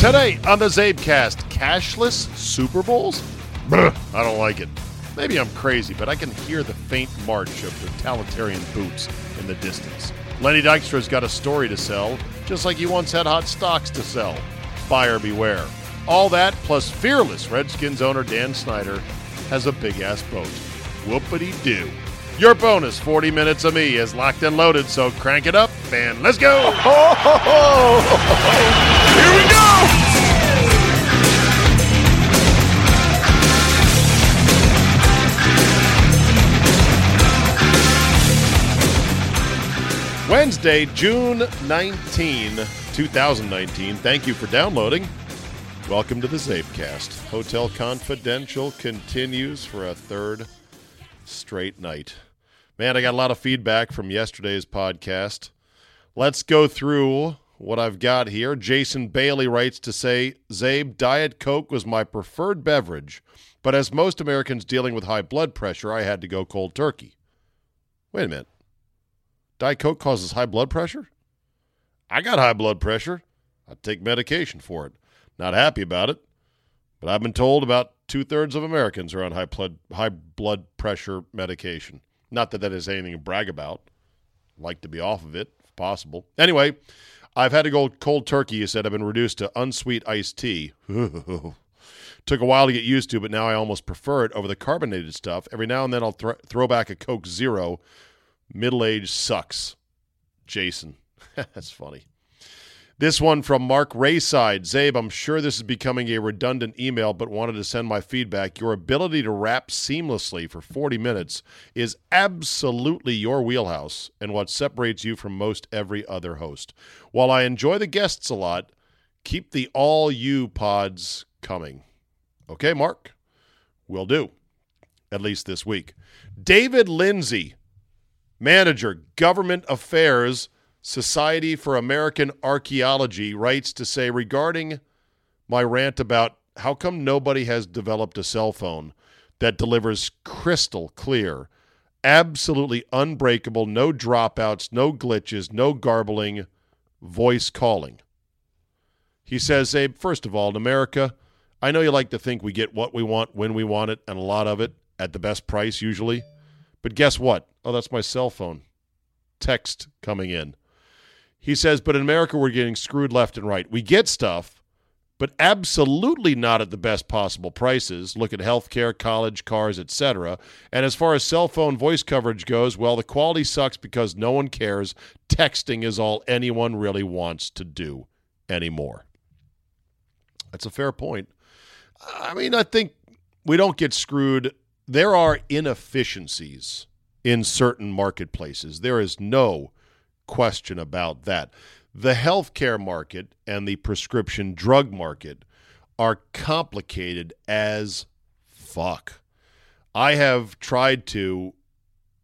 Today on the CzabeCast, cashless Super Bowls? Brr, I don't like it. Maybe I'm crazy, but I can hear the faint march of totalitarian boots in the distance. Lenny Dykstra's got a story to sell, just like he once had hot stocks to sell. Buyer beware. All that plus fearless Redskins owner Dan Snyder has a big ass boat. Whoopity doo. Your bonus 40 minutes of me is locked and loaded, so crank it up and let's go. Here we go. Wednesday, June 19, 2019. Thank you for downloading. Welcome to the CzabeCast. Hotel Confidential continues for a third straight night. Man, I got a lot of feedback from yesterday's podcast. Let's go through what I've got here. Jason Bailey writes to say, Czabe, Diet Coke was my preferred beverage, but as most Americans dealing with high blood pressure, I had to go cold turkey. Wait a minute. Diet Coke causes high blood pressure? I got high blood pressure. I take medication for it. Not happy about it, but I've been told about two thirds of Americans are on high blood high blood pressure medication. Not that that is anything to brag about. Like to be off of it if possible. Anyway, I've had to go cold turkey. You said I've been reduced to unsweet iced tea. Took a while to get used to, but now I almost prefer it over the carbonated stuff. Every now and then I'll th- throw back a Coke Zero Middle age sucks. Jason. That's funny. This one from Mark Rayside. Czabe, I'm sure this is becoming a redundant email, but wanted to send my feedback. Your ability to rap seamlessly for 40 minutes is absolutely your wheelhouse and what separates you from most every other host. While I enjoy the guests a lot, keep the all you pods coming. Okay, Mark? Will do. At least this week. David Lindsay manager, government affairs, Society for American Archaeology, writes to say regarding my rant about how come nobody has developed a cell phone that delivers crystal clear, absolutely unbreakable, no dropouts, no glitches, no garbling voice calling. He says, Abe, first of all, in America, I know you like to think we get what we want when we want it, and a lot of it at the best price usually. But guess what? Oh, that's my cell phone. Text coming in. He says, but in America, we're getting screwed left and right. We get stuff, but absolutely not at the best possible prices. Look at healthcare, college, cars, etc. And as far as cell phone voice coverage goes, well, the quality sucks because no one cares. Texting is all anyone really wants to do anymore. That's a fair point. I mean, I think we don't get screwed. There are inefficiencies in certain marketplaces. There is no question about that. The healthcare market and the prescription drug market are complicated as fuck. I have tried to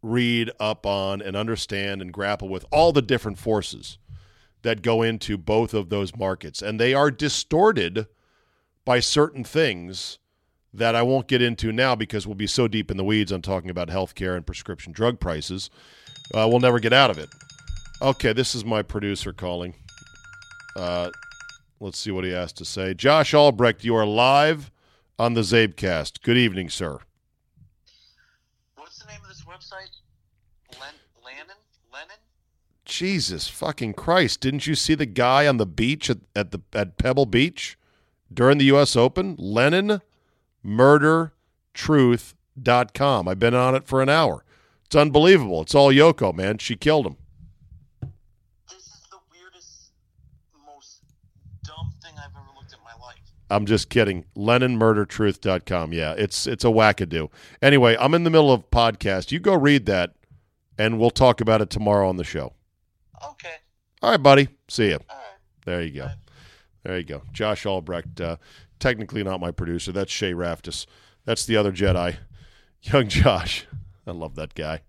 read up on and understand and grapple with all the different forces that go into both of those markets, and they are distorted by certain things that I won't get into now because we'll be so deep in the weeds on talking about healthcare and prescription drug prices. Uh, we'll never get out of it. Okay, this is my producer calling. Uh, let's see what he has to say. Josh Albrecht, you are live on the CzabeCast. Good evening, sir. What's the name of this website? Len- Lannon? Lennon? Jesus fucking Christ! Didn't you see the guy on the beach at, at the at Pebble Beach during the U.S. Open? Lennon Murder Truth.com. I've been on it for an hour. It's unbelievable. It's all Yoko, man. She killed him. This is the weirdest, most dumb thing I've ever looked at in my life. I'm just kidding. LennonMurderTruth.com. Yeah, it's it's a wackadoo. Anyway, I'm in the middle of podcast. You go read that, and we'll talk about it tomorrow on the show. Okay. All right, buddy. See you. All right. There you go. There you go. Josh Albrecht, uh, technically not my producer. That's Shay Raftis. That's the other Jedi, young Josh. I love that guy.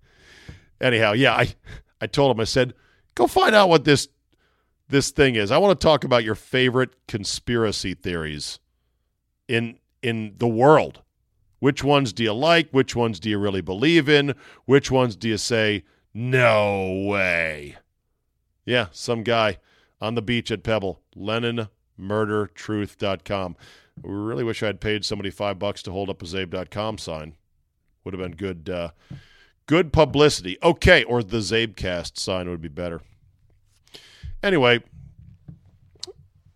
Anyhow, yeah, I, I told him. I said, go find out what this this thing is. I want to talk about your favorite conspiracy theories in in the world. Which ones do you like? Which ones do you really believe in? Which ones do you say no way? Yeah, some guy on the beach at Pebble. LennonMurderTruth.com. We really wish I had paid somebody five bucks to hold up a Czabe.com sign. Would have been good, uh, good publicity. Okay, or the CzabeCast sign would be better. Anyway,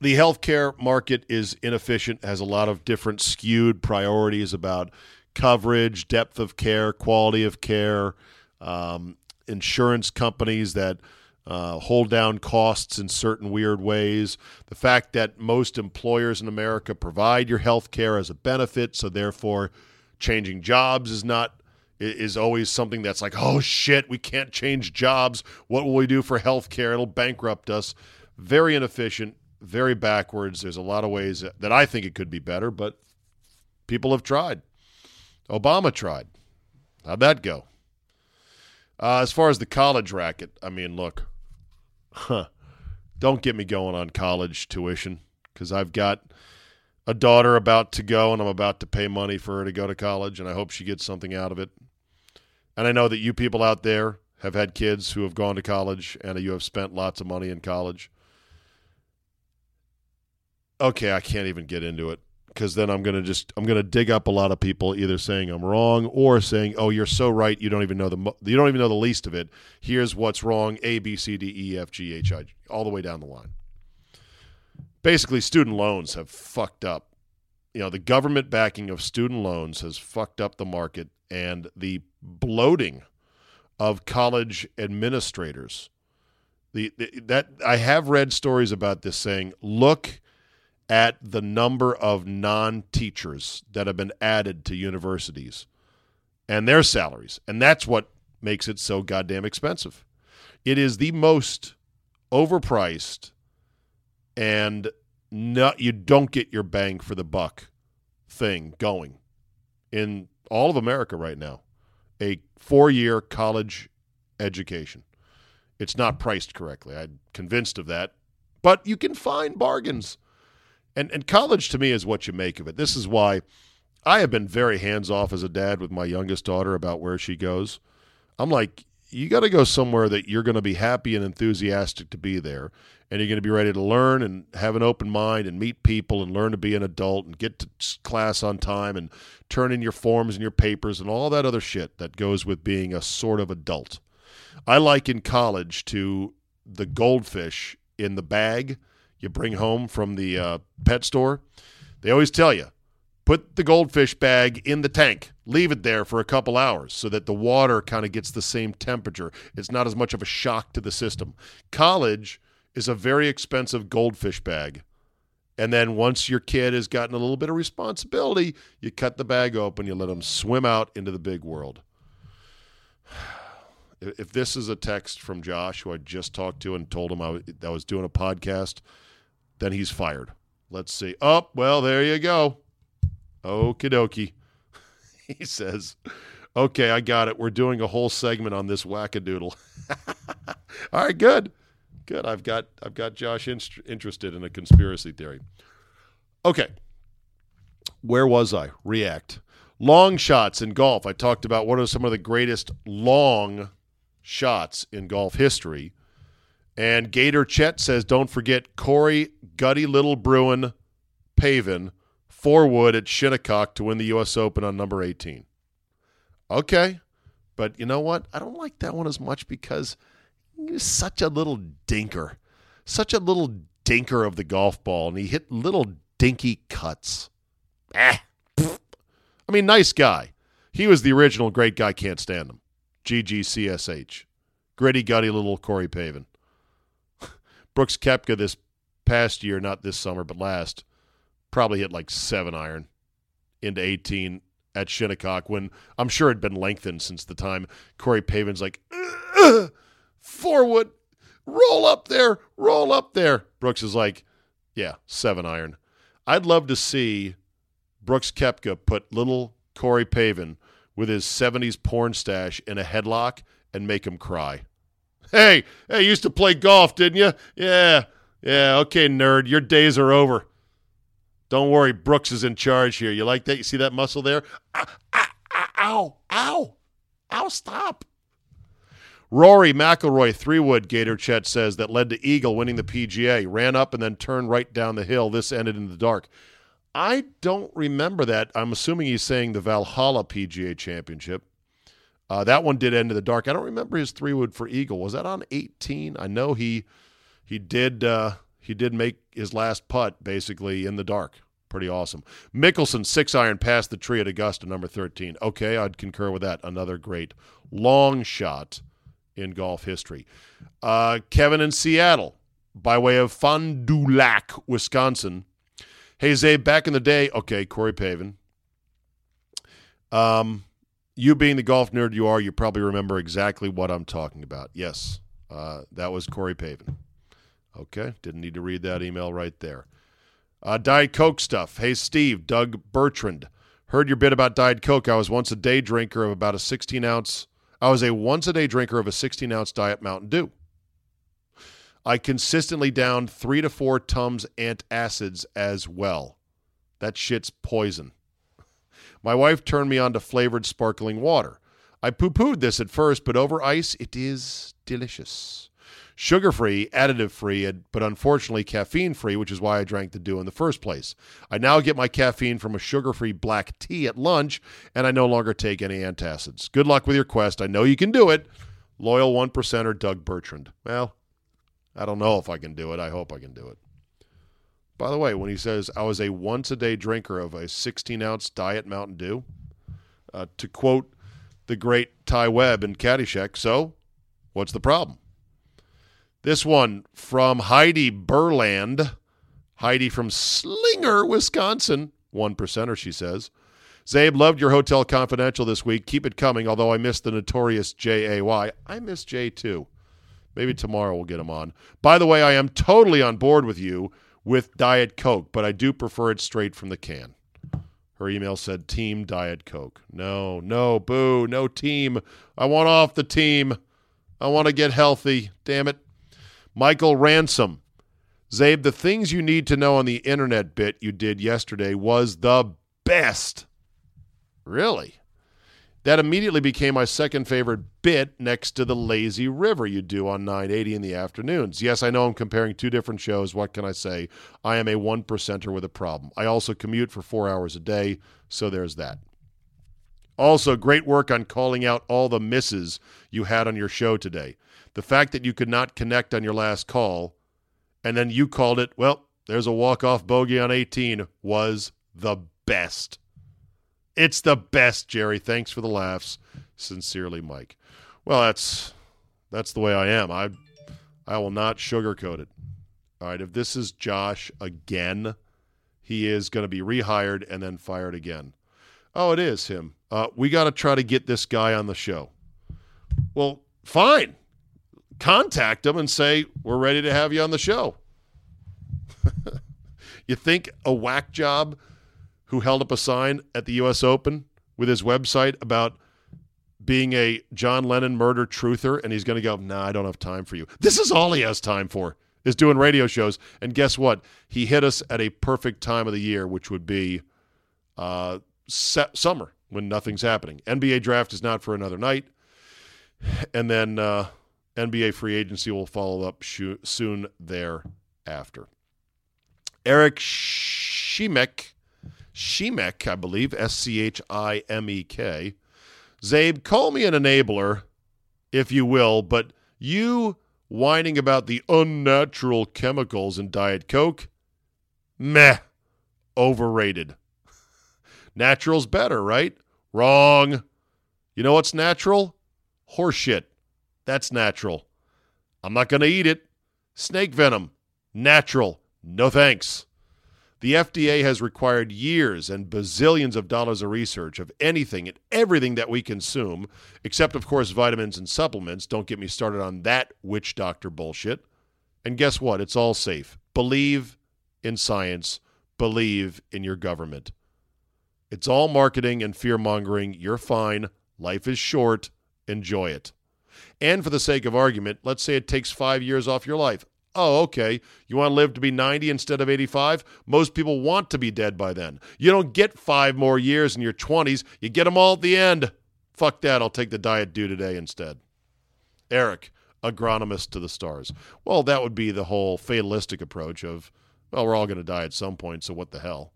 the healthcare market is inefficient, has a lot of different skewed priorities about coverage, depth of care, quality of care, um, insurance companies that uh, hold down costs in certain weird ways. The fact that most employers in America provide your health care as a benefit, so therefore changing jobs is not is always something that's like, oh shit, we can't change jobs. What will we do for healthcare? It'll bankrupt us. Very inefficient, very backwards. There's a lot of ways that I think it could be better, but people have tried. Obama tried. How'd that go? Uh, as far as the college racket, I mean, look, huh, don't get me going on college tuition because I've got a daughter about to go and I'm about to pay money for her to go to college, and I hope she gets something out of it. And I know that you people out there have had kids who have gone to college and you have spent lots of money in college. Okay, I can't even get into it because then I'm going to just I'm going to dig up a lot of people either saying I'm wrong or saying, "Oh, you're so right, you don't even know the you don't even know the least of it. Here's what's wrong: A, B, C, D, E, F, G, H, I, all the way down the line." Basically, student loans have fucked up. You know, the government backing of student loans has fucked up the market, and the bloating of college administrators. The, the that I have read stories about this saying, look at the number of non teachers that have been added to universities and their salaries. And that's what makes it so goddamn expensive. It is the most overpriced and not, you don't get your bang for the buck thing going in all of America right now. A four year college education. It's not priced correctly. I'm convinced of that. But you can find bargains. And and college to me is what you make of it. This is why I have been very hands off as a dad with my youngest daughter about where she goes. I'm like, you got to go somewhere that you're going to be happy and enthusiastic to be there, and you're going to be ready to learn and have an open mind and meet people and learn to be an adult and get to class on time and turn in your forms and your papers and all that other shit that goes with being a sort of adult. I like in college to the goldfish in the bag you bring home from the uh, pet store. They always tell you put the goldfish bag in the tank, leave it there for a couple hours so that the water kind of gets the same temperature. It's not as much of a shock to the system. College is a very expensive goldfish bag. And then once your kid has gotten a little bit of responsibility, you cut the bag open, you let them swim out into the big world. If this is a text from Josh, who I just talked to and told him I was doing a podcast, then he's fired. Let's see. Oh, well, there you go. Okie dokie. he says, okay, I got it. We're doing a whole segment on this wackadoodle. All right, good. Good. I've got I've got Josh in- interested in a conspiracy theory. Okay. Where was I? React. Long shots in golf. I talked about what are some of the greatest long shots in golf history. And Gator Chet says, don't forget Corey Gutty Little Bruin Pavin, four wood at Shinnecock to win the U.S. Open on number 18. Okay. But you know what? I don't like that one as much because he was such a little dinker, such a little dinker of the golf ball, and he hit little dinky cuts. Eh. I mean, nice guy. He was the original great guy, can't stand him. GGCSH. Gritty, gutty little Corey Pavin. Brooks Koepka this past year, not this summer, but last, probably hit like seven iron into 18 at Shinnecock when I'm sure it had been lengthened since the time Corey Pavin's like, forward, roll up there, roll up there. Brooks is like, yeah, seven iron. I'd love to see Brooks Koepka put little Corey Pavin with his 70s porn stash in a headlock and make him cry. Hey, hey, you used to play golf, didn't you? Yeah, yeah, okay, nerd. Your days are over. Don't worry, Brooks is in charge here. You like that? You see that muscle there? Ah, ah, ah, ow, ow, ow, stop. Rory McIlroy, three wood, Gator Chet says, that led to Eagle winning the PGA. Ran up and then turned right down the hill. This ended in the dark. I don't remember that. I'm assuming he's saying the Valhalla PGA Championship. Uh, that one did end in the dark. I don't remember his three wood for Eagle. Was that on 18? I know he he did uh, he did make his last putt basically in the dark. Pretty awesome. Mickelson six iron past the tree at Augusta, number 13. Okay, I'd concur with that. Another great long shot in golf history. Uh, Kevin in Seattle, by way of Fond du Lac, Wisconsin. Hey, Czabe, back in the day, okay, Corey Pavin. Um, you being the golf nerd you are, you probably remember exactly what I'm talking about. Yes, uh, that was Corey Pavin. Okay, didn't need to read that email right there. Uh, Diet Coke stuff. Hey, Steve, Doug Bertrand. Heard your bit about Diet Coke. I was once a day drinker of about a 16 ounce. I was a once a day drinker of a 16 ounce Diet Mountain Dew. I consistently downed three to four Tums antacids as well. That shit's poison. My wife turned me on to flavored sparkling water. I poo pooed this at first, but over ice, it is delicious. Sugar free, additive free, but unfortunately caffeine free, which is why I drank the dew in the first place. I now get my caffeine from a sugar free black tea at lunch, and I no longer take any antacids. Good luck with your quest. I know you can do it. Loyal one percenter Doug Bertrand. Well, I don't know if I can do it. I hope I can do it. By the way, when he says I was a once a day drinker of a 16 ounce diet Mountain Dew, uh, to quote the great Ty Webb in Caddyshack, so what's the problem? This one from Heidi Burland. Heidi from Slinger, Wisconsin. One percenter, she says. Czabe, loved your Hotel Confidential this week. Keep it coming, although I missed the notorious J-A-Y. I miss J too. Maybe tomorrow we'll get him on. By the way, I am totally on board with you with Diet Coke, but I do prefer it straight from the can. Her email said Team Diet Coke. No, no, boo, no team. I want off the team. I want to get healthy. Damn it. Michael Ransom. Czabe, the things you need to know on the internet bit you did yesterday was the best. Really? That immediately became my second favorite bit next to the lazy river you do on 980 in the afternoons. Yes, I know I'm comparing two different shows. What can I say? I am a one percenter with a problem. I also commute for four hours a day, so there's that. Also, great work on calling out all the misses you had on your show today. The fact that you could not connect on your last call and then you called it, well, there's a walk off bogey on 18 was the best. It's the best, Jerry. Thanks for the laughs. Sincerely, Mike. Well, that's that's the way I am. I I will not sugarcoat it. All right, if this is Josh again, he is going to be rehired and then fired again. Oh, it is him. Uh, we got to try to get this guy on the show. Well, fine. Contact them and say we're ready to have you on the show. you think a whack job who held up a sign at the U.S. Open with his website about being a John Lennon murder truther, and he's going to go, nah, I don't have time for you. This is all he has time for, is doing radio shows. And guess what? He hit us at a perfect time of the year, which would be uh, summer when nothing's happening. NBA draft is not for another night. And then uh, NBA free agency will follow up soon thereafter. Eric Shemek Shemek, I believe, S C H I M E K. Czabe, call me an enabler, if you will, but you whining about the unnatural chemicals in Diet Coke. Meh. Overrated. Natural's better, right? Wrong. You know what's natural? Horseshit. That's natural. I'm not going to eat it. Snake venom. Natural. No thanks. The FDA has required years and bazillions of dollars of research of anything and everything that we consume, except, of course, vitamins and supplements. Don't get me started on that witch doctor bullshit. And guess what? It's all safe. Believe in science, believe in your government. It's all marketing and fear mongering. You're fine. Life is short. Enjoy it. And for the sake of argument, let's say it takes five years off your life. Oh, okay. You want to live to be 90 instead of 85? Most people want to be dead by then. You don't get five more years in your 20s, you get them all at the end. Fuck that. I'll take the diet Dew today instead. Eric, agronomist to the stars. Well, that would be the whole fatalistic approach of, well, we're all going to die at some point, so what the hell?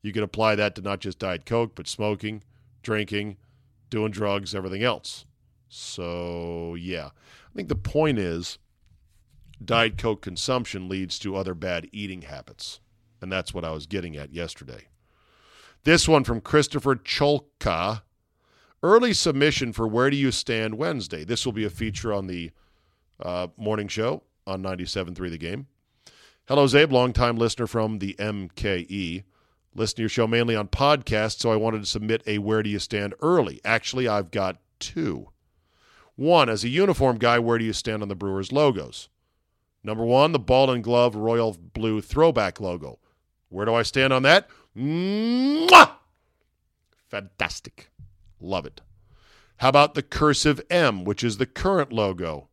You can apply that to not just Diet Coke, but smoking, drinking, doing drugs, everything else. So, yeah. I think the point is Diet Coke consumption leads to other bad eating habits. And that's what I was getting at yesterday. This one from Christopher Cholka. Early submission for Where Do You Stand Wednesday. This will be a feature on the uh, morning show on 97.3 The Game. Hello, Czabe, longtime listener from the MKE. Listen to your show mainly on podcasts, so I wanted to submit a Where Do You Stand early. Actually, I've got two. One, as a uniform guy, where do you stand on the Brewers logos? Number one, the ball and glove royal blue throwback logo. Where do I stand on that? Mwah! Fantastic. Love it. How about the cursive M, which is the current logo?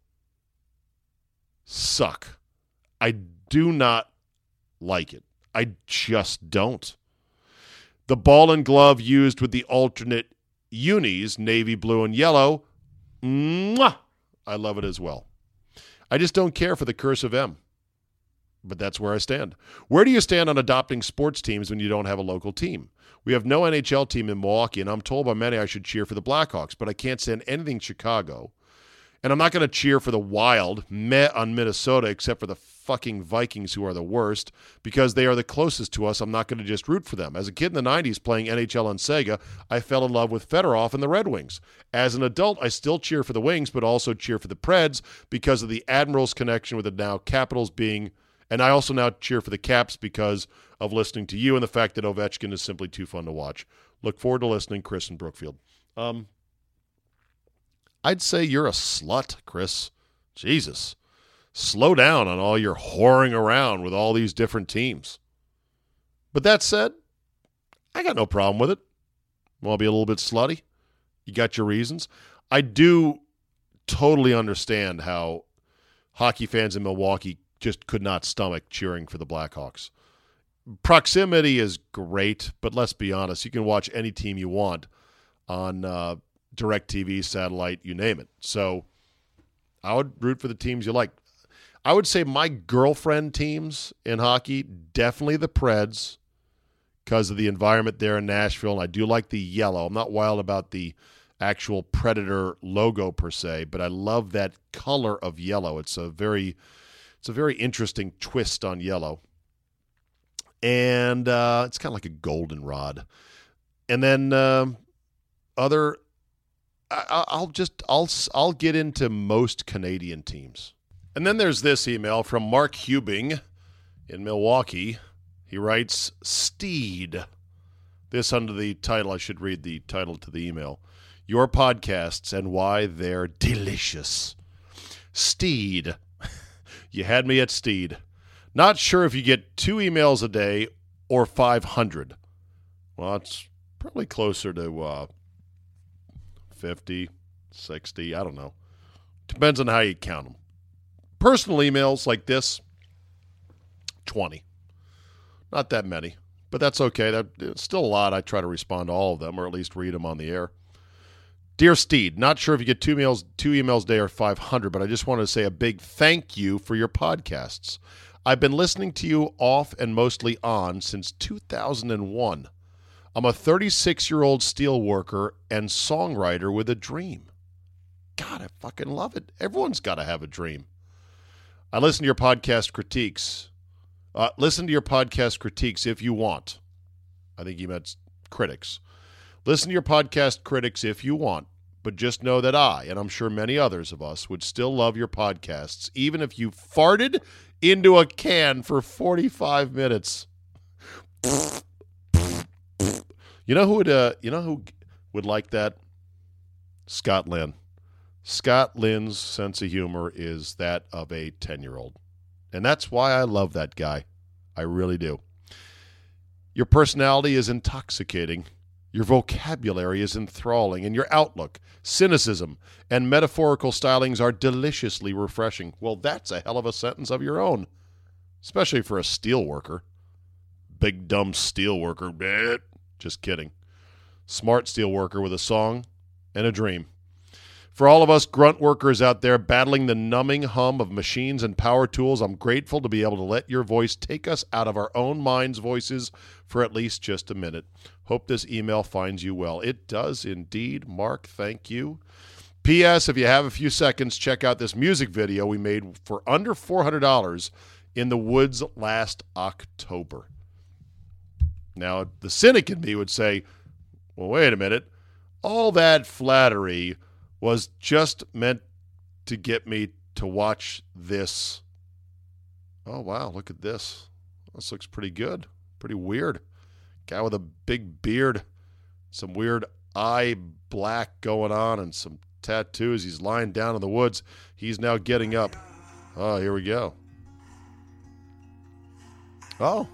Suck. I do not like it. I just don't. The ball and glove used with the alternate unis, navy blue and yellow, mwah, I love it as well. I just don't care for the curse of M. But that's where I stand. Where do you stand on adopting sports teams when you don't have a local team? We have no NHL team in Milwaukee, and I'm told by many I should cheer for the Blackhawks, but I can't stand anything Chicago. And I'm not going to cheer for the Wild, meh on Minnesota, except for the fucking Vikings, who are the worst, because they are the closest to us. I'm not going to just root for them. As a kid in the 90s playing NHL on Sega, I fell in love with Fedorov and the Red Wings. As an adult, I still cheer for the Wings, but also cheer for the Preds because of the Admirals connection with the now Capitals being. And I also now cheer for the Caps because of listening to you and the fact that Ovechkin is simply too fun to watch. Look forward to listening, Chris and Brookfield. Um, I'd say you're a slut, Chris. Jesus slow down on all your whoring around with all these different teams. But that said, I got no problem with it. Want to be a little bit slutty? You got your reasons. I do totally understand how hockey fans in Milwaukee just could not stomach cheering for the Blackhawks. Proximity is great, but let's be honest, you can watch any team you want on uh, TV, satellite, you name it. So I would root for the teams you like. I would say my girlfriend teams in hockey definitely the Preds because of the environment there in Nashville. And I do like the yellow. I'm not wild about the actual Predator logo per se, but I love that color of yellow. It's a very it's a very interesting twist on yellow. And uh, it's kind of like a goldenrod. And then uh, other I, I'll just I'll I'll get into most Canadian teams. And then there's this email from Mark Hubing in Milwaukee. He writes, Steed. This under the title, I should read the title to the email. Your podcasts and why they're delicious. Steed. you had me at Steed. Not sure if you get two emails a day or 500. Well, it's probably closer to uh, 50, 60, I don't know. Depends on how you count them. Personal emails like this, 20. Not that many, but that's okay. That's still a lot. I try to respond to all of them or at least read them on the air. Dear Steed, not sure if you get two emails, two emails a day or 500, but I just wanted to say a big thank you for your podcasts. I've been listening to you off and mostly on since 2001. I'm a 36 year old steel worker and songwriter with a dream. God, I fucking love it. Everyone's got to have a dream. I listen to your podcast critiques. Uh, listen to your podcast critiques if you want. I think you meant critics. Listen to your podcast critics if you want, but just know that I, and I'm sure many others of us, would still love your podcasts, even if you farted into a can for 45 minutes. You know who would uh, you know who would like that? Scott Lynn. Scott Lynn's sense of humor is that of a 10-year-old. And that's why I love that guy. I really do. Your personality is intoxicating. Your vocabulary is enthralling, and your outlook, cynicism, and metaphorical stylings are deliciously refreshing. Well, that's a hell of a sentence of your own, especially for a steel worker. Big dumb steel worker. Just kidding. Smart steel worker with a song and a dream. For all of us grunt workers out there battling the numbing hum of machines and power tools, I'm grateful to be able to let your voice take us out of our own minds' voices for at least just a minute. Hope this email finds you well. It does indeed, Mark. Thank you. P.S. If you have a few seconds, check out this music video we made for under $400 in the woods last October. Now, the cynic in me would say, well, wait a minute. All that flattery was just meant to get me to watch this. Oh, wow. Look at this. This looks pretty good. Pretty weird. Guy with a big beard, some weird eye black going on, and some tattoos. He's lying down in the woods. He's now getting up. Oh, here we go. Oh.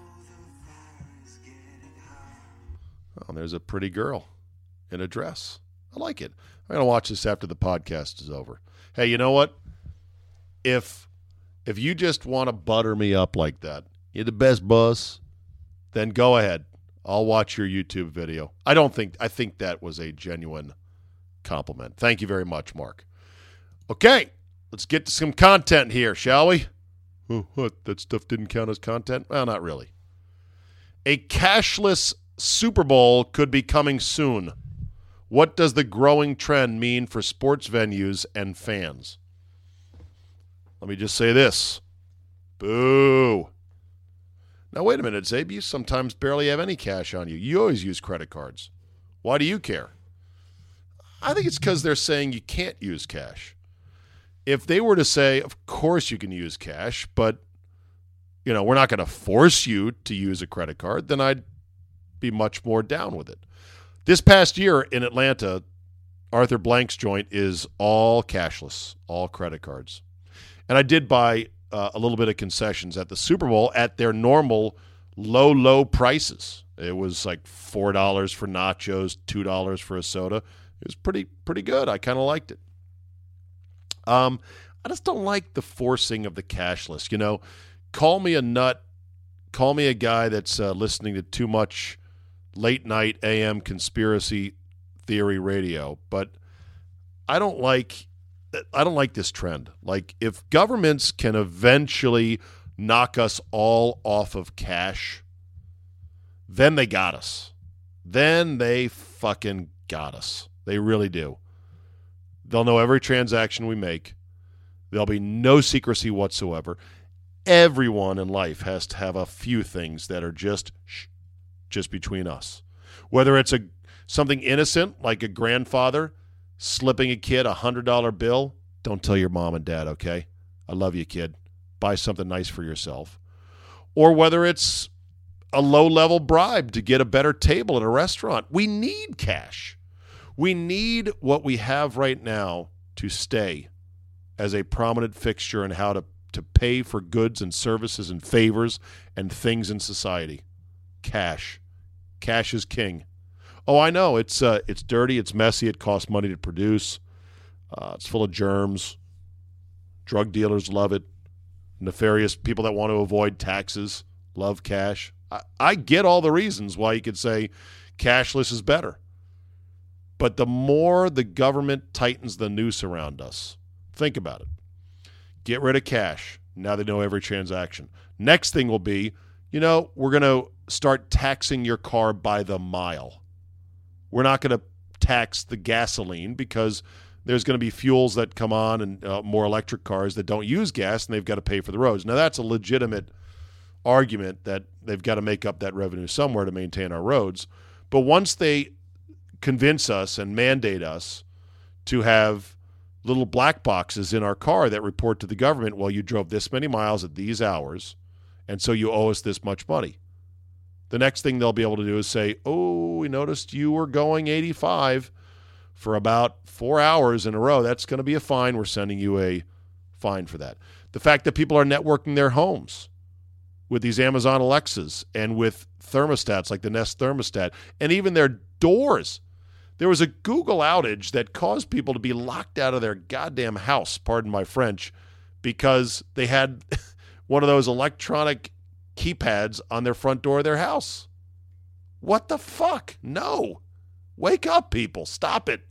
Oh, there's a pretty girl in a dress. I like it. I'm gonna watch this after the podcast is over. Hey, you know what? If if you just want to butter me up like that, you're the best boss, then go ahead. I'll watch your YouTube video. I don't think I think that was a genuine compliment. Thank you very much, Mark. Okay, let's get to some content here, shall we? Oh, what? That stuff didn't count as content? Well, not really. A cashless Super Bowl could be coming soon. What does the growing trend mean for sports venues and fans? Let me just say this. Boo. Now, wait a minute, Czabe. You sometimes barely have any cash on you. You always use credit cards. Why do you care? I think it's because they're saying you can't use cash. If they were to say, of course you can use cash, but you know, we're not going to force you to use a credit card, then I'd be much more down with it. This past year in Atlanta, Arthur Blank's joint is all cashless, all credit cards. And I did buy uh, a little bit of concessions at the Super Bowl at their normal low, low prices. It was like four dollars for nachos, two dollars for a soda. It was pretty pretty good. I kind of liked it. Um, I just don't like the forcing of the cashless. You know, call me a nut, call me a guy that's uh, listening to too much late night AM conspiracy theory radio, but I don't like I don't like this trend. Like if governments can eventually knock us all off of cash, then they got us. Then they fucking got us. They really do. They'll know every transaction we make. There'll be no secrecy whatsoever. Everyone in life has to have a few things that are just shh, just between us. Whether it's a something innocent like a grandfather slipping a kid a hundred dollar bill, don't tell your mom and dad, okay? I love you, kid. Buy something nice for yourself. Or whether it's a low level bribe to get a better table at a restaurant. We need cash. We need what we have right now to stay as a prominent fixture in how to, to pay for goods and services and favors and things in society. Cash. Cash is king. Oh, I know. It's uh, it's dirty. It's messy. It costs money to produce. Uh, it's full of germs. Drug dealers love it. Nefarious people that want to avoid taxes love cash. I, I get all the reasons why you could say cashless is better. But the more the government tightens the noose around us, think about it. Get rid of cash. Now they know every transaction. Next thing will be, you know, we're going to start taxing your car by the mile. We're not going to tax the gasoline because there's going to be fuels that come on and uh, more electric cars that don't use gas, and they've got to pay for the roads. Now, that's a legitimate argument that they've got to make up that revenue somewhere to maintain our roads. But once they convince us and mandate us to have little black boxes in our car that report to the government, well, you drove this many miles at these hours, and so you owe us this much money. The next thing they'll be able to do is say, oh, we noticed you were going 85 for about four hours in a row. That's going to be a fine. We're sending you a fine for that. The fact that people are networking their homes with these Amazon Alexas and with thermostats like the Nest thermostat and even their doors. There was a Google outage that caused people to be locked out of their goddamn house, pardon my French, because they had one of those electronic keypads on their front door of their house. What the fuck? No. Wake up, people. Stop it.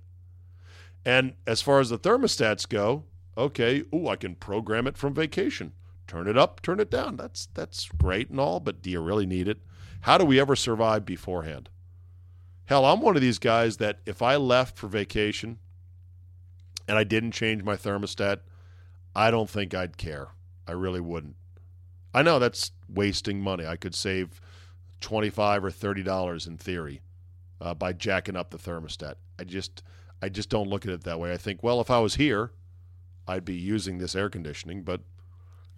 And as far as the thermostats go, okay, ooh, I can program it from vacation turn it up, turn it down. That's that's great and all, but do you really need it? How do we ever survive beforehand? Hell, I'm one of these guys that if I left for vacation and I didn't change my thermostat, I don't think I'd care. I really wouldn't. I know that's wasting money. I could save 25 or 30 dollars in theory uh, by jacking up the thermostat. I just I just don't look at it that way. I think, well, if I was here, I'd be using this air conditioning, but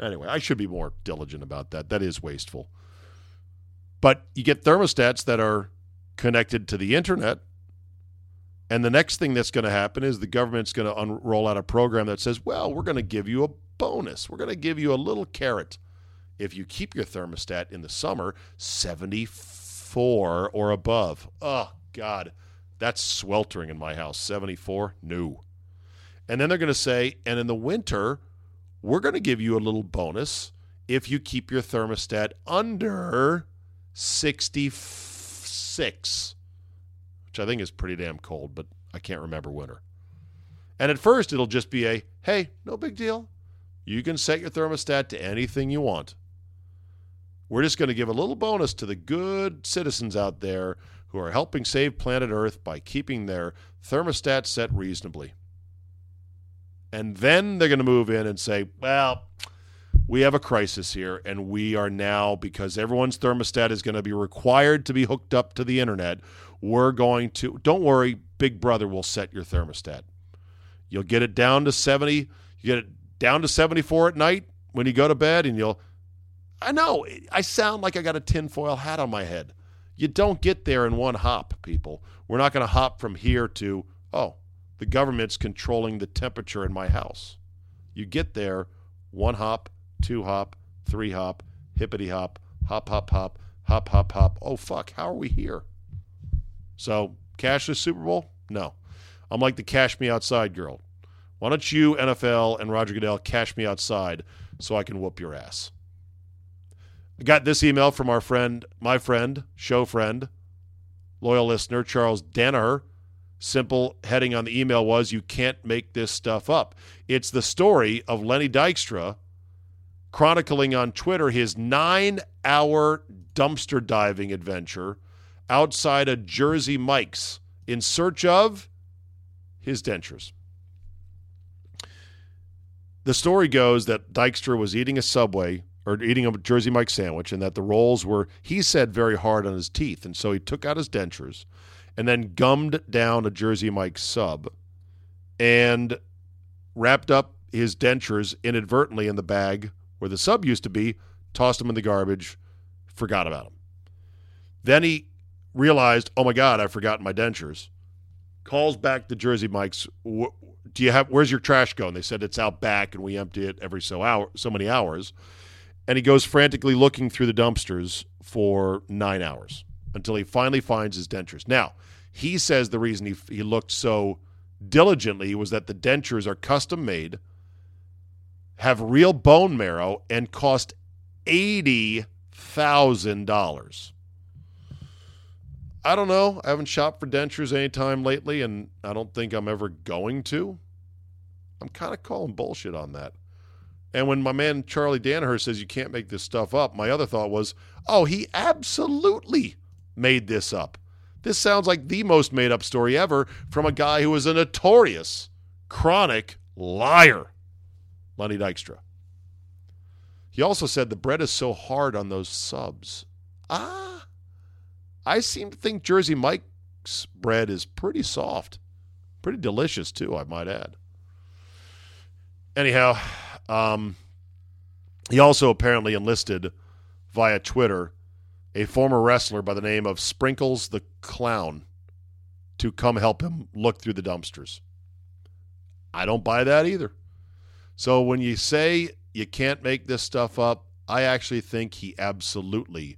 Anyway, I should be more diligent about that. That is wasteful. But you get thermostats that are connected to the internet. And the next thing that's going to happen is the government's going to un- roll out a program that says, well, we're going to give you a bonus. We're going to give you a little carrot. If you keep your thermostat in the summer 74 or above. Oh, God. That's sweltering in my house. 74? No. And then they're going to say, and in the winter, we're going to give you a little bonus if you keep your thermostat under 66, which I think is pretty damn cold, but I can't remember winter. And at first, it'll just be a hey, no big deal. You can set your thermostat to anything you want. We're just going to give a little bonus to the good citizens out there who are helping save planet Earth by keeping their thermostat set reasonably. And then they're going to move in and say, well, we have a crisis here, and we are now, because everyone's thermostat is going to be required to be hooked up to the internet, we're going to, don't worry, Big Brother will set your thermostat. You'll get it down to 70, you get it down to 74 at night when you go to bed, and you'll, I know, I sound like I got a tinfoil hat on my head. You don't get there in one hop, people. We're not going to hop from here to, oh, the government's controlling the temperature in my house. You get there, one hop, two hop, three hop, hippity hop, hop, hop, hop, hop, hop, hop. Oh, fuck, how are we here? So, cashless Super Bowl? No. I'm like the cash me outside girl. Why don't you, NFL and Roger Goodell, cash me outside so I can whoop your ass? Got this email from our friend, my friend, show friend, loyal listener, Charles Danaher simple heading on the email was You can't make this stuff up. It's the story of Lenny Dykstra chronicling on Twitter his nine hour dumpster diving adventure outside a Jersey Mike's in search of his dentures. The story goes that Dykstra was eating a Subway or eating a Jersey Mike sandwich and that the rolls were, he said, very hard on his teeth. And so he took out his dentures and then gummed down a Jersey Mike sub and wrapped up his dentures inadvertently in the bag where the sub used to be, tossed them in the garbage, forgot about them. Then he realized, oh my God, I've forgotten my dentures. Calls back the Jersey Mike's. Do you have? Where's your trash going? They said it's out back, and we empty it every so hour, so many hours. And he goes frantically looking through the dumpsters for nine hours until he finally finds his dentures. Now, he says the reason he, he looked so diligently was that the dentures are custom made, have real bone marrow, and cost $80,000. I don't know. I haven't shopped for dentures anytime lately, and I don't think I'm ever going to. I'm kind of calling bullshit on that. And when my man Charlie Danaher says you can't make this stuff up, my other thought was, oh, he absolutely made this up. This sounds like the most made up story ever from a guy who is a notorious chronic liar, Lenny Dykstra. He also said the bread is so hard on those subs. Ah, I seem to think Jersey Mike's bread is pretty soft. Pretty delicious, too, I might add. Anyhow, um, he also apparently enlisted via Twitter a former wrestler by the name of Sprinkles the Clown to come help him look through the dumpsters. I don't buy that either. So when you say you can't make this stuff up, I actually think he absolutely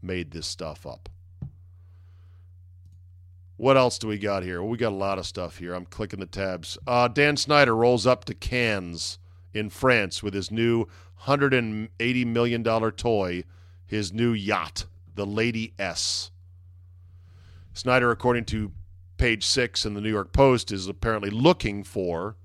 made this stuff up. What else do we got here? Well, we got a lot of stuff here. I'm clicking the tabs. Uh, Dan Snyder rolls up to Cannes in France with his new $180 million toy, his new yacht, the Lady S. Snyder, according to page six in the New York Post, is apparently looking for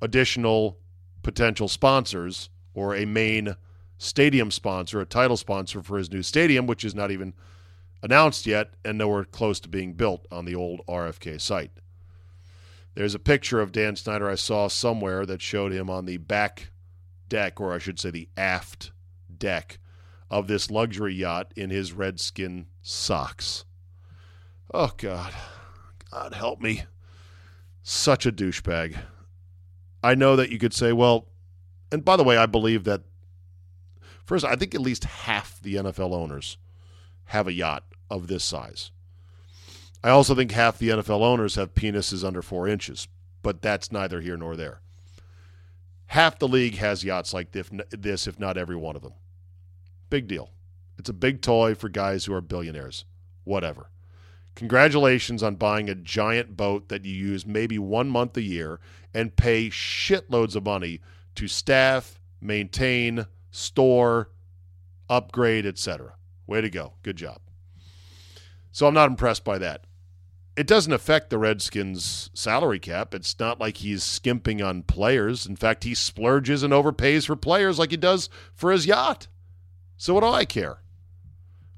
additional potential sponsors or a main stadium sponsor, a title sponsor for his new stadium, which is not even announced yet and nowhere close to being built on the old RFK site. There's a picture of Dan Snyder I saw somewhere that showed him on the back deck, or I should say the aft deck, of this luxury yacht in his redskin socks. Oh, God. God help me. Such a douchebag. I know that you could say, well, and by the way, I believe that, first, I think at least half the NFL owners have a yacht of this size. I also think half the NFL owners have penises under four inches, but that's neither here nor there. Half the league has yachts like this, if not every one of them. Big deal. It's a big toy for guys who are billionaires. Whatever. Congratulations on buying a giant boat that you use maybe one month a year and pay shitloads of money to staff, maintain, store, upgrade, etc. Way to go. Good job. So I'm not impressed by that. It doesn't affect the Redskins' salary cap. It's not like he's skimping on players. In fact, he splurges and overpays for players like he does for his yacht. So what do I care?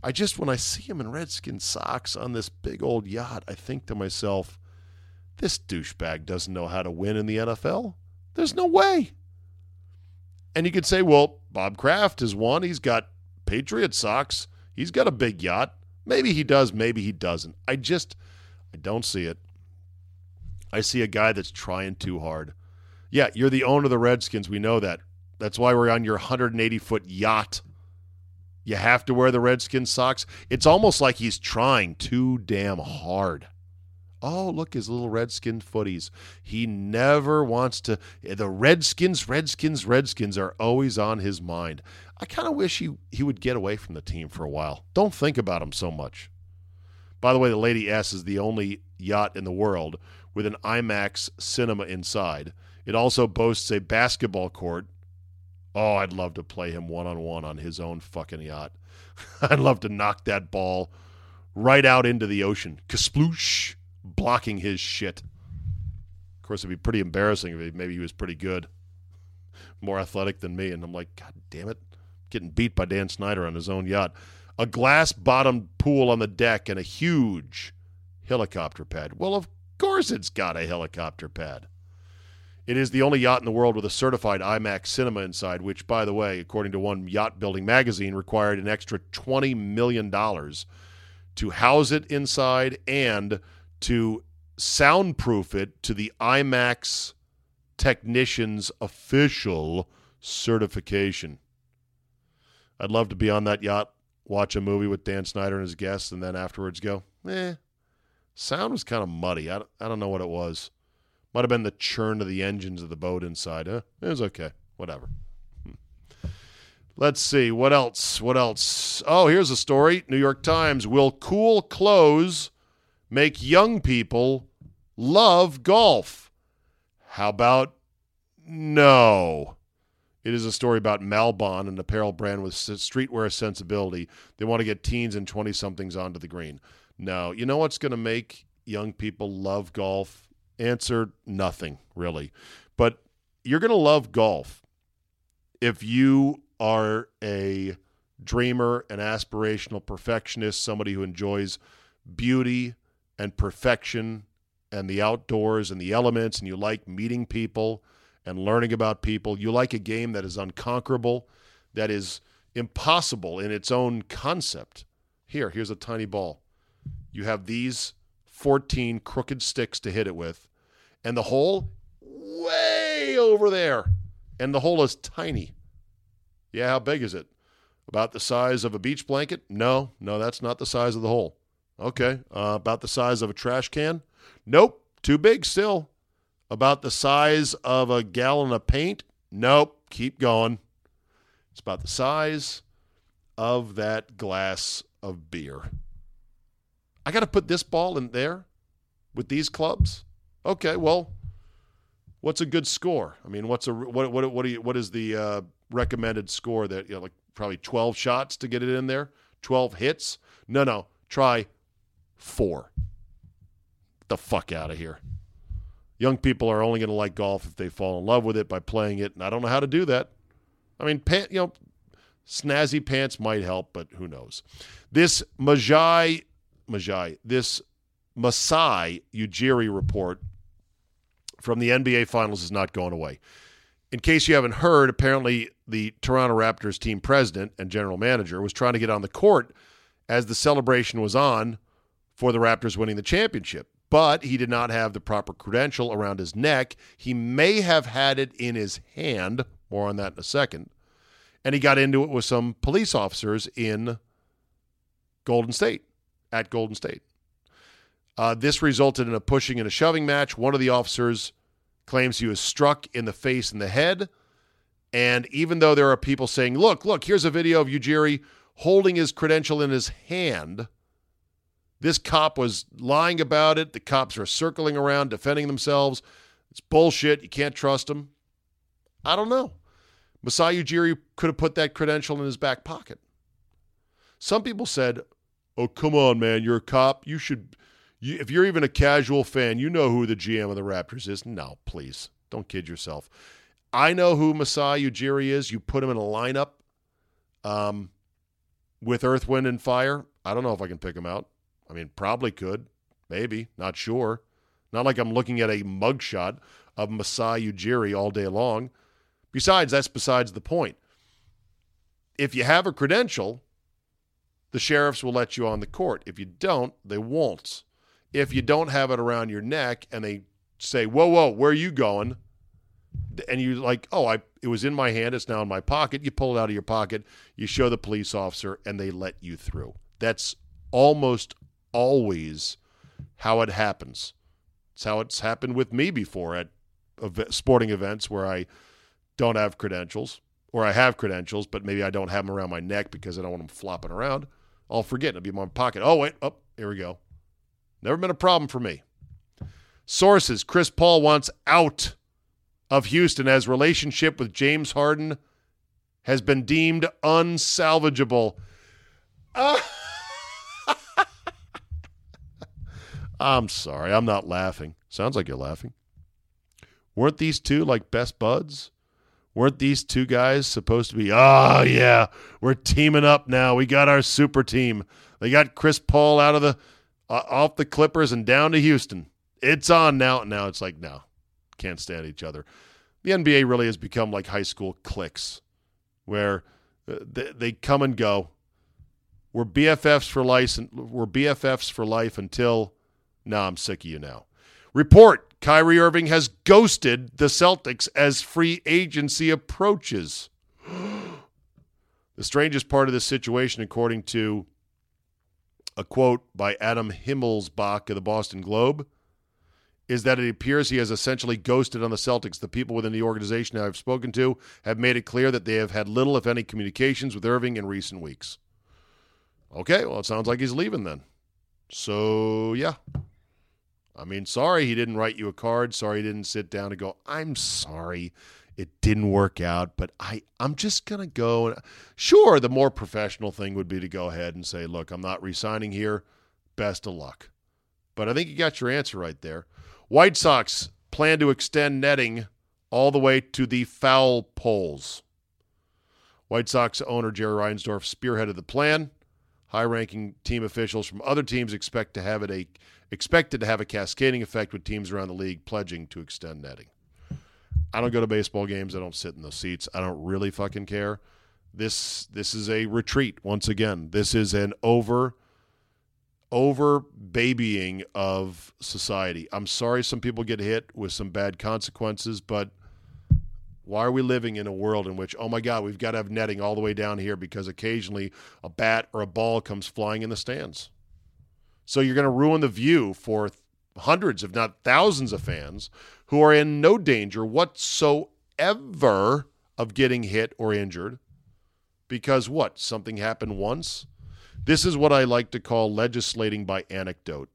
I just, when I see him in Redskin socks on this big old yacht, I think to myself, this douchebag doesn't know how to win in the NFL. There's no way. And you could say, well, Bob Kraft has won. He's got Patriot socks. He's got a big yacht. Maybe he does, maybe he doesn't. I just I don't see it. I see a guy that's trying too hard. Yeah, you're the owner of the Redskins. We know that. That's why we're on your 180 foot yacht. You have to wear the Redskins socks. It's almost like he's trying too damn hard. Oh, look, his little Redskin footies. He never wants to. The Redskins, Redskins, Redskins are always on his mind. I kind of wish he, he would get away from the team for a while. Don't think about him so much. By the way, the Lady S is the only yacht in the world with an IMAX cinema inside. It also boasts a basketball court. Oh, I'd love to play him one on one on his own fucking yacht. I'd love to knock that ball right out into the ocean. Kasploosh, blocking his shit. Of course, it'd be pretty embarrassing if maybe he was pretty good, more athletic than me. And I'm like, God damn it, getting beat by Dan Snyder on his own yacht. A glass bottomed pool on the deck and a huge helicopter pad. Well, of course it's got a helicopter pad. It is the only yacht in the world with a certified IMAX cinema inside, which, by the way, according to one yacht building magazine, required an extra $20 million to house it inside and to soundproof it to the IMAX technician's official certification. I'd love to be on that yacht, watch a movie with Dan Snyder and his guests, and then afterwards go, eh, sound was kind of muddy. I, I don't know what it was. Might have been the churn of the engines of the boat inside. Huh? It was okay. Whatever. Hmm. Let's see. What else? What else? Oh, here's a story. New York Times. Will cool clothes make young people love golf? How about no? It is a story about Malbon, an apparel brand with streetwear sensibility. They want to get teens and 20 somethings onto the green. No. You know what's going to make young people love golf? Answer nothing, really. But you're going to love golf if you are a dreamer, an aspirational perfectionist, somebody who enjoys beauty and perfection and the outdoors and the elements, and you like meeting people and learning about people, you like a game that is unconquerable, that is impossible in its own concept. Here, here's a tiny ball. You have these 14 crooked sticks to hit it with, and the hole way over there. And the hole is tiny. Yeah, how big is it? About the size of a beach blanket? No, no, that's not the size of the hole. Okay. Uh, about the size of a trash can? Nope. Too big still. About the size of a gallon of paint? Nope. Keep going. It's about the size of that glass of beer. I got to put this ball in there with these clubs? Okay, well, what's a good score? I mean, what's a what what what, do you, what is the uh, recommended score that you know like probably 12 shots to get it in there? 12 hits? No, no. Try 4. Get the fuck out of here. Young people are only going to like golf if they fall in love with it by playing it, and I don't know how to do that. I mean, pant, you know, snazzy pants might help, but who knows? This Majai, Majai, this Masai Ujiri report from the NBA Finals is not going away. In case you haven't heard, apparently the Toronto Raptors team president and general manager was trying to get on the court as the celebration was on for the Raptors winning the championship. But he did not have the proper credential around his neck. He may have had it in his hand. More on that in a second. And he got into it with some police officers in Golden State, at Golden State. Uh, this resulted in a pushing and a shoving match. One of the officers claims he was struck in the face and the head. And even though there are people saying, look, look, here's a video of Ujiri holding his credential in his hand, this cop was lying about it. The cops are circling around, defending themselves. It's bullshit. You can't trust them. I don't know. Masai Ujiri could have put that credential in his back pocket. Some people said, oh, come on, man, you're a cop. You should you, if you're even a casual fan, you know who the GM of the Raptors is. No, please don't kid yourself. I know who Masai Ujiri is. You put him in a lineup um, with Earth, Wind, and Fire. I don't know if I can pick him out. I mean, probably could, maybe, not sure. Not like I'm looking at a mugshot of Masai Ujiri all day long. Besides, that's besides the point. If you have a credential, the sheriffs will let you on the court. If you don't, they won't if you don't have it around your neck and they say, "Whoa, whoa, where are you going?" and you like, "Oh, I it was in my hand, it's now in my pocket." You pull it out of your pocket, you show the police officer and they let you through. That's almost always how it happens. It's how it's happened with me before at sporting events where I don't have credentials or I have credentials, but maybe I don't have them around my neck because I don't want them flopping around. I'll forget. It'll be in my pocket. Oh, wait. Oh, here we go. Never been a problem for me. Sources Chris Paul wants out of Houston as relationship with James Harden has been deemed unsalvageable. Uh, I'm sorry. I'm not laughing. Sounds like you're laughing. Weren't these two like best buds? Weren't these two guys supposed to be, oh, yeah, we're teaming up now. We got our super team. They got Chris Paul out of the uh, off the Clippers and down to Houston. It's on now. Now it's like, no, can't stand each other. The NBA really has become like high school cliques where uh, they, they come and go. We're BFFs for life. We're BFFs for life until, nah, I'm sick of you now. Report Kyrie Irving has ghosted the Celtics as free agency approaches. the strangest part of this situation, according to a quote by Adam Himmelsbach of the Boston Globe is that it appears he has essentially ghosted on the Celtics. The people within the organization I've spoken to have made it clear that they have had little, if any, communications with Irving in recent weeks. Okay, well, it sounds like he's leaving then. So, yeah. I mean, sorry he didn't write you a card. Sorry he didn't sit down and go, I'm sorry it didn't work out, but I I'm just gonna go. And, sure, the more professional thing would be to go ahead and say, look, I'm not resigning here. Best of luck. But I think you got your answer right there. White Sox plan to extend netting all the way to the foul poles. White Sox owner Jerry Reinsdorf spearheaded the plan, high-ranking team officials from other teams expect to have it a expected to have a cascading effect with teams around the league pledging to extend netting. I don't go to baseball games. I don't sit in those seats. I don't really fucking care. This this is a retreat once again. This is an over over babying of society. I'm sorry some people get hit with some bad consequences, but why are we living in a world in which, oh my God, we've got to have netting all the way down here because occasionally a bat or a ball comes flying in the stands? So you're going to ruin the view for hundreds, if not thousands, of fans who are in no danger whatsoever of getting hit or injured because what? Something happened once? This is what I like to call legislating by anecdote.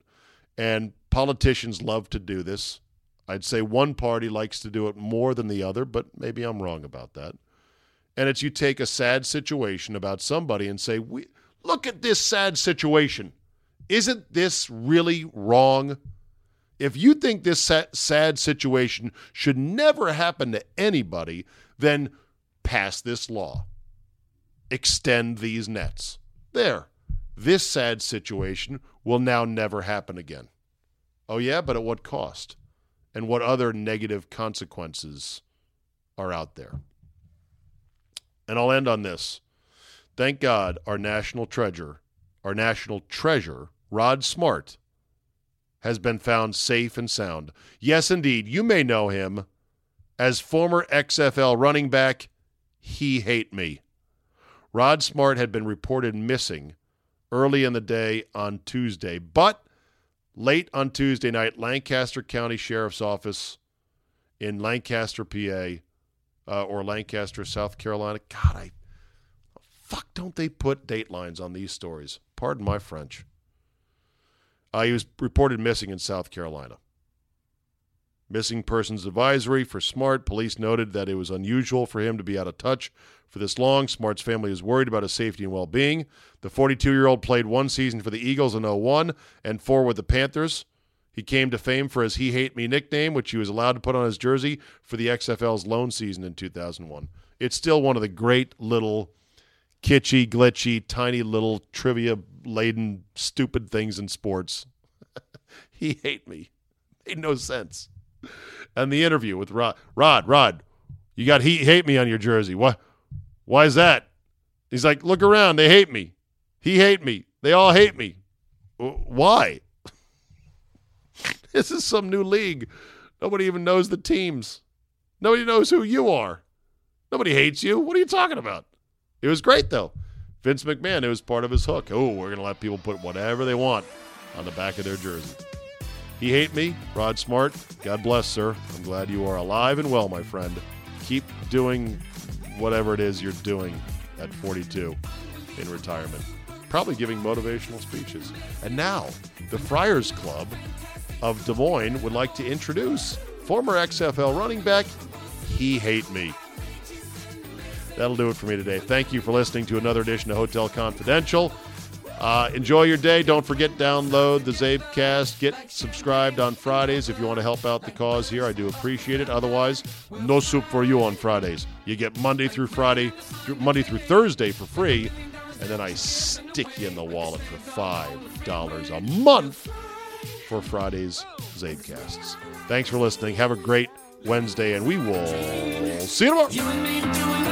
And politicians love to do this. I'd say one party likes to do it more than the other, but maybe I'm wrong about that. And it's you take a sad situation about somebody and say, we, look at this sad situation. Isn't this really wrong? If you think this sad situation should never happen to anybody, then pass this law. Extend these nets. There. This sad situation will now never happen again. Oh, yeah, but at what cost? and what other negative consequences are out there. And I'll end on this. Thank God our national treasure, our national treasure, Rod Smart, has been found safe and sound. Yes, indeed, you may know him as former XFL running back, He Hate Me. Rod Smart had been reported missing early in the day on Tuesday, but Late on Tuesday night, Lancaster County Sheriff's Office in Lancaster, PA, uh, or Lancaster, South Carolina. God, I fuck don't they put datelines on these stories? Pardon my French. Uh, he was reported missing in South Carolina. Missing persons advisory for Smart. Police noted that it was unusual for him to be out of touch for this long. Smart's family is worried about his safety and well being. The 42 year old played one season for the Eagles in 01 and four with the Panthers. He came to fame for his He Hate Me nickname, which he was allowed to put on his jersey for the XFL's lone season in 2001. It's still one of the great little kitschy, glitchy, tiny little trivia laden, stupid things in sports. he hate me. Made no sense. And the interview with Rod, Rod, Rod, you got he hate me on your jersey. What? Why is that? He's like, look around. They hate me. He hate me. They all hate me. Why? this is some new league. Nobody even knows the teams. Nobody knows who you are. Nobody hates you. What are you talking about? It was great though. Vince McMahon, it was part of his hook. Oh, we're gonna let people put whatever they want on the back of their jersey. He hate me, Rod Smart. God bless, sir. I'm glad you are alive and well, my friend. Keep doing whatever it is you're doing at 42 in retirement. Probably giving motivational speeches. And now, the Friars Club of Des Moines would like to introduce former XFL running back, He Hate Me. That'll do it for me today. Thank you for listening to another edition of Hotel Confidential. Uh, enjoy your day. Don't forget, download the CzabeCast. Get subscribed on Fridays if you want to help out the cause here. I do appreciate it. Otherwise, no soup for you on Fridays. You get Monday through Friday, Monday through Thursday for free, and then I stick you in the wallet for $5 a month for Friday's CzabeCasts. Thanks for listening. Have a great Wednesday, and we will see you tomorrow.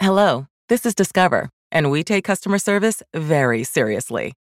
Hello, this is Discover, and we take customer service very seriously.